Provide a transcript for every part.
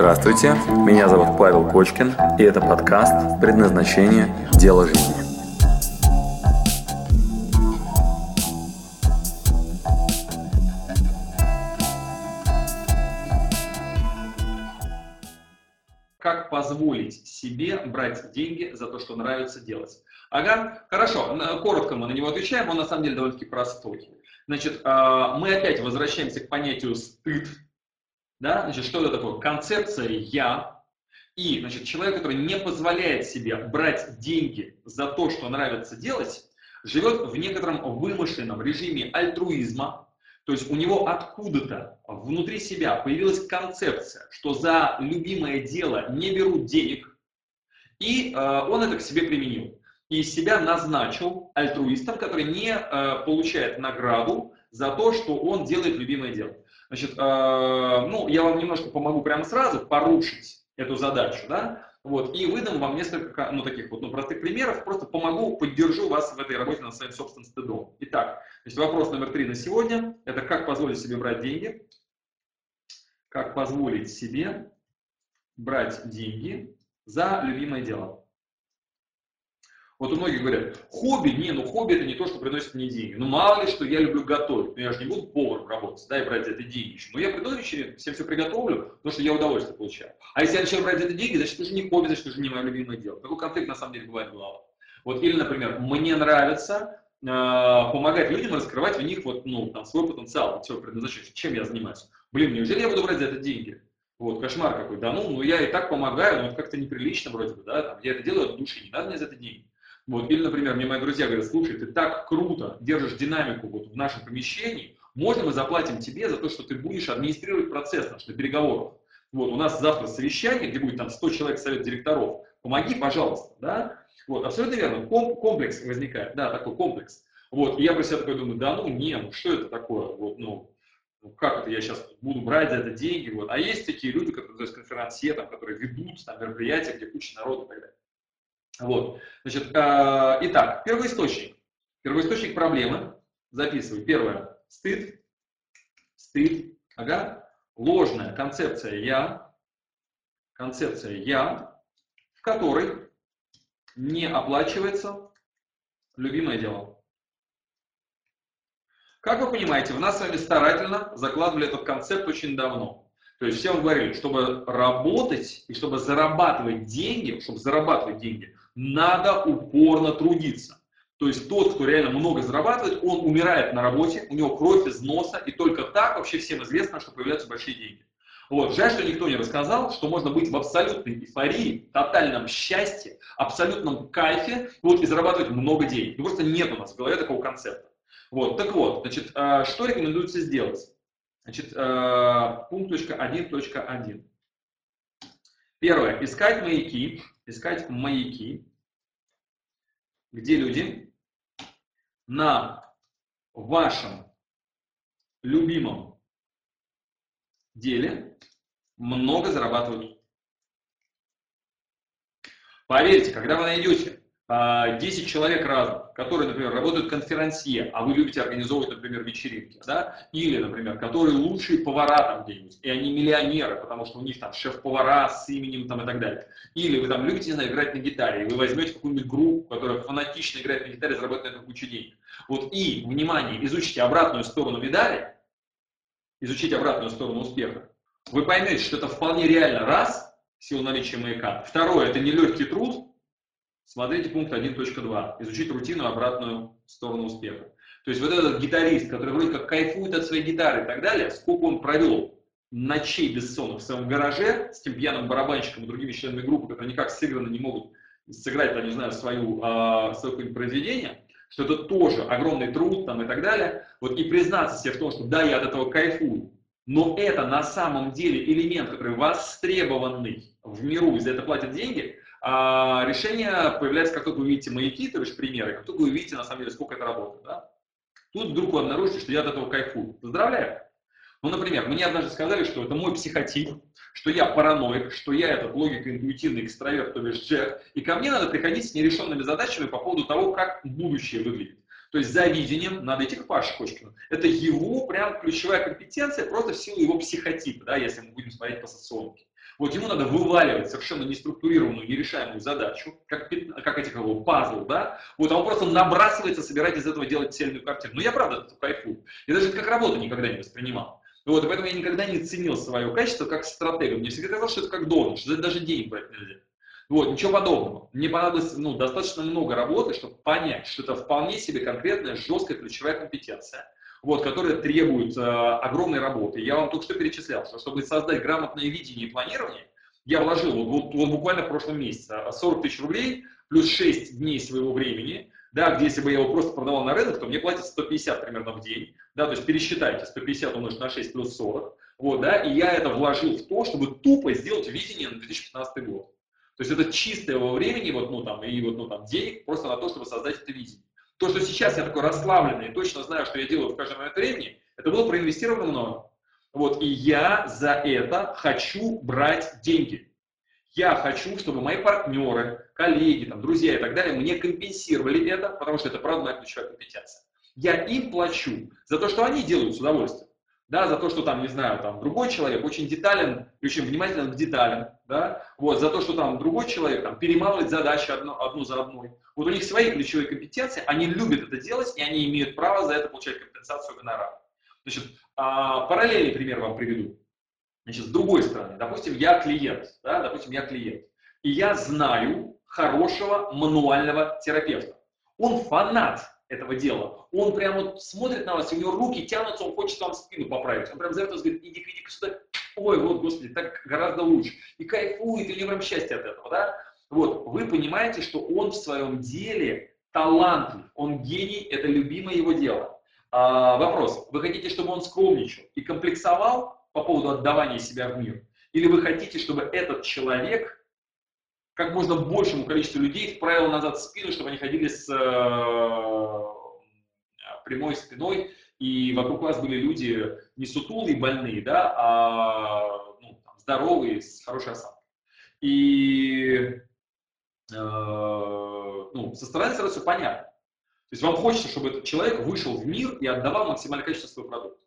Здравствуйте, меня зовут Павел Кочкин, и это подкаст «Предназначение. Дело жизни». Как позволить себе брать деньги за то, что нравится делать? Ага, хорошо, коротко мы на него отвечаем, он на самом деле довольно-таки простой. Значит, а, мы опять возвращаемся к понятию стыд, да? Значит, что это такое? Концепция «я». И значит, человек, который не позволяет себе брать деньги за то, что нравится делать, живет в некотором вымышленном режиме альтруизма. То есть у него откуда-то внутри себя появилась концепция, что за любимое дело не берут денег, и э, он это к себе применил. И себя назначил альтруистом, который не э, получает награду за то, что он делает любимое дело. Значит, э, ну, я вам немножко помогу прямо сразу порушить эту задачу, да, вот, и выдам вам несколько, ну, таких вот, ну, простых примеров, просто помогу, поддержу вас в этой работе над своим собственным стыдом. Итак, значит, вопрос номер три на сегодня, это как позволить себе брать деньги, как позволить себе брать деньги за любимое дело. Вот у многих говорят, хобби, не, ну хобби это не то, что приносит мне деньги. Ну мало ли, что я люблю готовить, но я же не буду поваром работать, да, и брать за это деньги. Но я приду вечером, всем все приготовлю, потому что я удовольствие получаю. А если я начал брать за это деньги, значит, это уже не хобби, значит, это уже не мое любимое дело. Такой конфликт на самом деле бывает в головах. Вот, или, например, мне нравится э, помогать людям раскрывать в них вот, ну, там, свой потенциал, свое предназначение. Чем я занимаюсь? Блин, неужели я буду брать за это деньги? Вот, кошмар какой. Да ну, ну я и так помогаю, но это как-то неприлично вроде бы, да, там, я это делаю от души, не надо мне за это деньги. Вот. Или, например, мне мои друзья говорят, слушай, ты так круто держишь динамику вот в нашем помещении, можно мы заплатим тебе за то, что ты будешь администрировать процесс наших переговоров. Вот, у нас завтра совещание, где будет там 100 человек совет директоров. Помоги, пожалуйста, да? Вот, абсолютно верно. Ком комплекс возникает, да, такой комплекс. Вот, и я про себя такой думаю, да ну не, ну что это такое? Вот, ну, ну как это я сейчас буду брать за это деньги? Вот. А есть такие люди, которые, то есть конферансье, там, которые ведут там, мероприятия, где куча народа и так далее. Вот. Значит, э, итак, первоисточник. Первоисточник проблемы. Записывай. Первое. Стыд. Стыд. Ага. Ложная концепция «я». Концепция «я», в которой не оплачивается любимое дело. Как вы понимаете, в нас с вами старательно закладывали этот концепт очень давно. То есть все вам говорили, чтобы работать и чтобы зарабатывать деньги, чтобы зарабатывать деньги, надо упорно трудиться. То есть тот, кто реально много зарабатывает, он умирает на работе, у него кровь из носа, и только так вообще всем известно, что появляются большие деньги. Вот. Жаль, что никто не рассказал, что можно быть в абсолютной эйфории, тотальном счастье, абсолютном кайфе вот, и зарабатывать много денег. Ну, просто нет у нас в голове такого концепта. Вот. Так вот, значит, а, что рекомендуется сделать? Значит, э, пункт .1.1. Первое. Искать маяки. Искать маяки, где люди на вашем любимом деле много зарабатывают. Поверьте, когда вы найдете 10 а, человек разных, которые, например, работают конферансье, а вы любите организовывать, например, вечеринки, да, или, например, которые лучшие повара там где-нибудь, и они миллионеры, потому что у них там шеф-повара с именем там и так далее. Или вы там любите, не знаю, играть на гитаре, и вы возьмете какую-нибудь группу, которая фанатично играет на гитаре, заработает на этом кучу денег. Вот и, внимание, изучите обратную сторону медали, изучите обратную сторону успеха, вы поймете, что это вполне реально, раз, в силу наличия маяка. Второе, это нелегкий труд, Смотрите пункт 1.2. Изучить рутину, обратную сторону успеха. То есть вот этот гитарист, который вроде как кайфует от своей гитары и так далее, сколько он провел ночей бессонных в своем гараже с тем пьяным барабанщиком и другими членами группы, которые никак сыграно не могут сыграть, там, не знаю, свою, э, свое произведение, что это тоже огромный труд там, и так далее. Вот и признаться себе в том, что да, я от этого кайфую, но это на самом деле элемент, который востребованный в миру, и за это платят деньги, а решение появляется, как только вы видите маяки, то есть примеры, как только вы видите, на самом деле, сколько это работает. Да? Тут вдруг вы обнаружите, что я от этого кайфую. Поздравляю! Ну, например, мне однажды сказали, что это мой психотип, что я параноик, что я этот логико-интуитивный экстраверт, то есть Джек, и ко мне надо приходить с нерешенными задачами по поводу того, как будущее выглядит. То есть за видением надо идти к Паше Кочкину. Это его прям ключевая компетенция, просто в силу его психотипа, да, если мы будем смотреть по соционике. Вот ему надо вываливать совершенно неструктурированную, нерешаемую задачу, как, как этих его пазл, да, вот, а он просто набрасывается, собирать из этого делать цельную картину. Ну, я правда кайфую. Я даже это как работу никогда не воспринимал. Вот, и поэтому я никогда не ценил свое качество как стратега. Мне всегда казалось, что это как должен, что это даже денег брать нельзя. Вот, ничего подобного. Мне понадобилось ну, достаточно много работы, чтобы понять, что это вполне себе конкретная, жесткая ключевая компетенция, вот, которая требует э, огромной работы. Я вам только что перечислял, что чтобы создать грамотное видение и планирование, я вложил вот, вот, вот буквально в прошлом месяце 40 а, тысяч рублей плюс 6 дней своего времени, да, где если бы я его просто продавал на рынок, то мне платят 150 примерно в день, да, то есть пересчитайте, 150 умножить на 6 плюс 40, вот, да, и я это вложил в то, чтобы тупо сделать видение на 2015 год. То есть это чистое его времени, вот, ну, там, и вот, ну, там, денег просто на то, чтобы создать это видение. То, что сейчас я такой расслабленный и точно знаю, что я делаю в каждый момент времени, это было проинвестировано мною. Вот, и я за это хочу брать деньги. Я хочу, чтобы мои партнеры, коллеги, там, друзья и так далее мне компенсировали это, потому что это правда моя ключевая компетенция. Я им плачу за то, что они делают с удовольствием да, за то, что там, не знаю, там другой человек очень детален очень внимателен к деталям, да, вот, за то, что там другой человек там перемалывает задачи одну, одну за одной. Вот у них свои ключевые компетенции, они любят это делать, и они имеют право за это получать компенсацию гонорара. Значит, а, параллельный пример вам приведу. Значит, с другой стороны, допустим, я клиент, да, допустим, я клиент, и я знаю хорошего мануального терапевта. Он фанат этого дела. Он прям вот смотрит на вас, у него руки тянутся, он хочет вам спину поправить. Он прям зовет вас, говорит, иди, иди сюда. Ой, вот, господи, так гораздо лучше. И кайфует, и у прям счастье от этого, да? Вот, вы понимаете, что он в своем деле талантлив, он гений, это любимое его дело. А, вопрос, вы хотите, чтобы он скромничал и комплексовал по поводу отдавания себя в мир? Или вы хотите, чтобы этот человек как можно большему количеству людей вправил назад спину, чтобы они ходили с э, прямой спиной, и вокруг вас были люди не сутулые, больные, да, а ну, там, здоровые, с хорошей осанкой. И э, ну, со стороны сразу все понятно. То есть вам хочется, чтобы этот человек вышел в мир и отдавал максимальное количество свой продукт.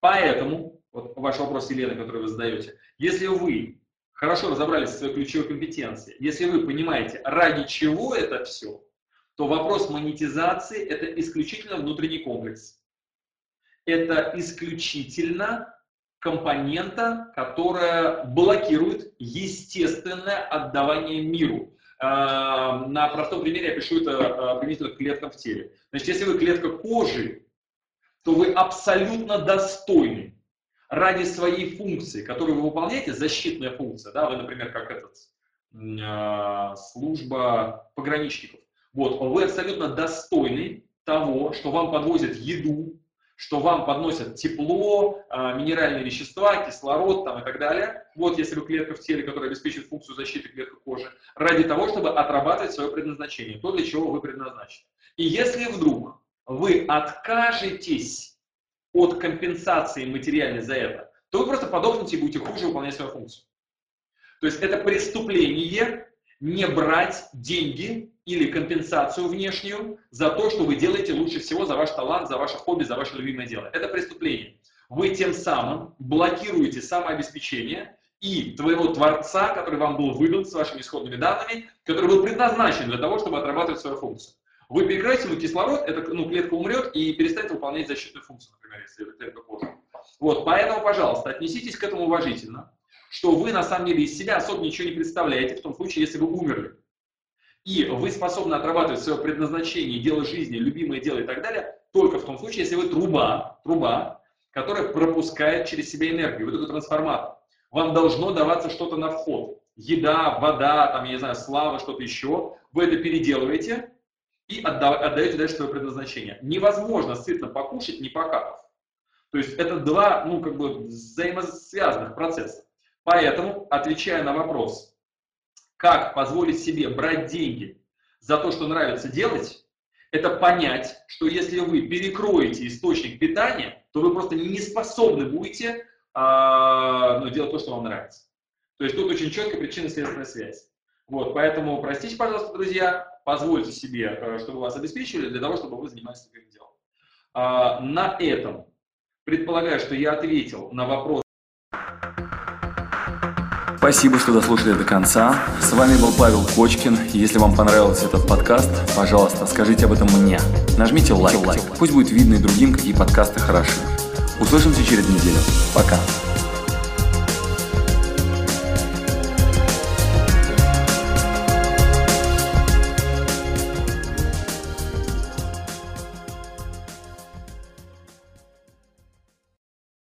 Поэтому, вот ваш вопрос, Елена, который вы задаете, если вы хорошо разобрались в своей ключевой компетенции, если вы понимаете, ради чего это все, то вопрос монетизации – это исключительно внутренний комплекс. Это исключительно компонента, которая блокирует естественное отдавание миру. А, на простом примере я пишу это а, применительно к клеткам в теле. Значит, если вы клетка кожи, то вы абсолютно достойны ради своей функции, которую вы выполняете, защитная функция, да, вы, например, как этот, э, служба пограничников, вот, вы абсолютно достойны того, что вам подвозят еду, что вам подносят тепло, э, минеральные вещества, кислород там, и так далее. Вот если вы клетка в теле, которая обеспечивает функцию защиты клетки кожи, ради того, чтобы отрабатывать свое предназначение, то, для чего вы предназначены. И если вдруг вы откажетесь от компенсации материальной за это, то вы просто подохнете и будете хуже выполнять свою функцию. То есть это преступление не брать деньги или компенсацию внешнюю за то, что вы делаете лучше всего, за ваш талант, за ваше хобби, за ваше любимое дело. Это преступление. Вы тем самым блокируете самообеспечение и твоего Творца, который вам был выдан с вашими исходными данными, который был предназначен для того, чтобы отрабатывать свою функцию. Вы ему кислород, эта ну, клетка умрет и перестанет выполнять защитную функцию, например, если это клетка кожи. Вот, поэтому, пожалуйста, отнеситесь к этому уважительно, что вы на самом деле из себя особо ничего не представляете в том случае, если вы умерли. И вы способны отрабатывать свое предназначение, дело жизни, любимое дело и так далее, только в том случае, если вы труба, труба, которая пропускает через себя энергию, вы такой трансформатор. Вам должно даваться что-то на вход. Еда, вода, там, я не знаю, слава, что-то еще. Вы это переделываете, и отдаете дальше свое предназначение. Невозможно сытно покушать, не покакав. То есть это два, ну, как бы взаимосвязанных процесса. Поэтому, отвечая на вопрос, как позволить себе брать деньги за то, что нравится делать, это понять, что если вы перекроете источник питания, то вы просто не способны будете а, ну, делать то, что вам нравится. То есть тут очень четкая причинно-следственная связь. Вот, поэтому простите, пожалуйста, друзья, позвольте себе, э, чтобы вас обеспечили, для того, чтобы вы занимались своим делом. А, на этом, предполагаю, что я ответил на вопрос Спасибо, что дослушали до конца. С вами был Павел Кочкин. Если вам понравился этот подкаст, пожалуйста, скажите об этом мне. Нажмите лайк. Пусть будет видно и другим, какие подкасты хороши. Услышимся через неделю. Пока.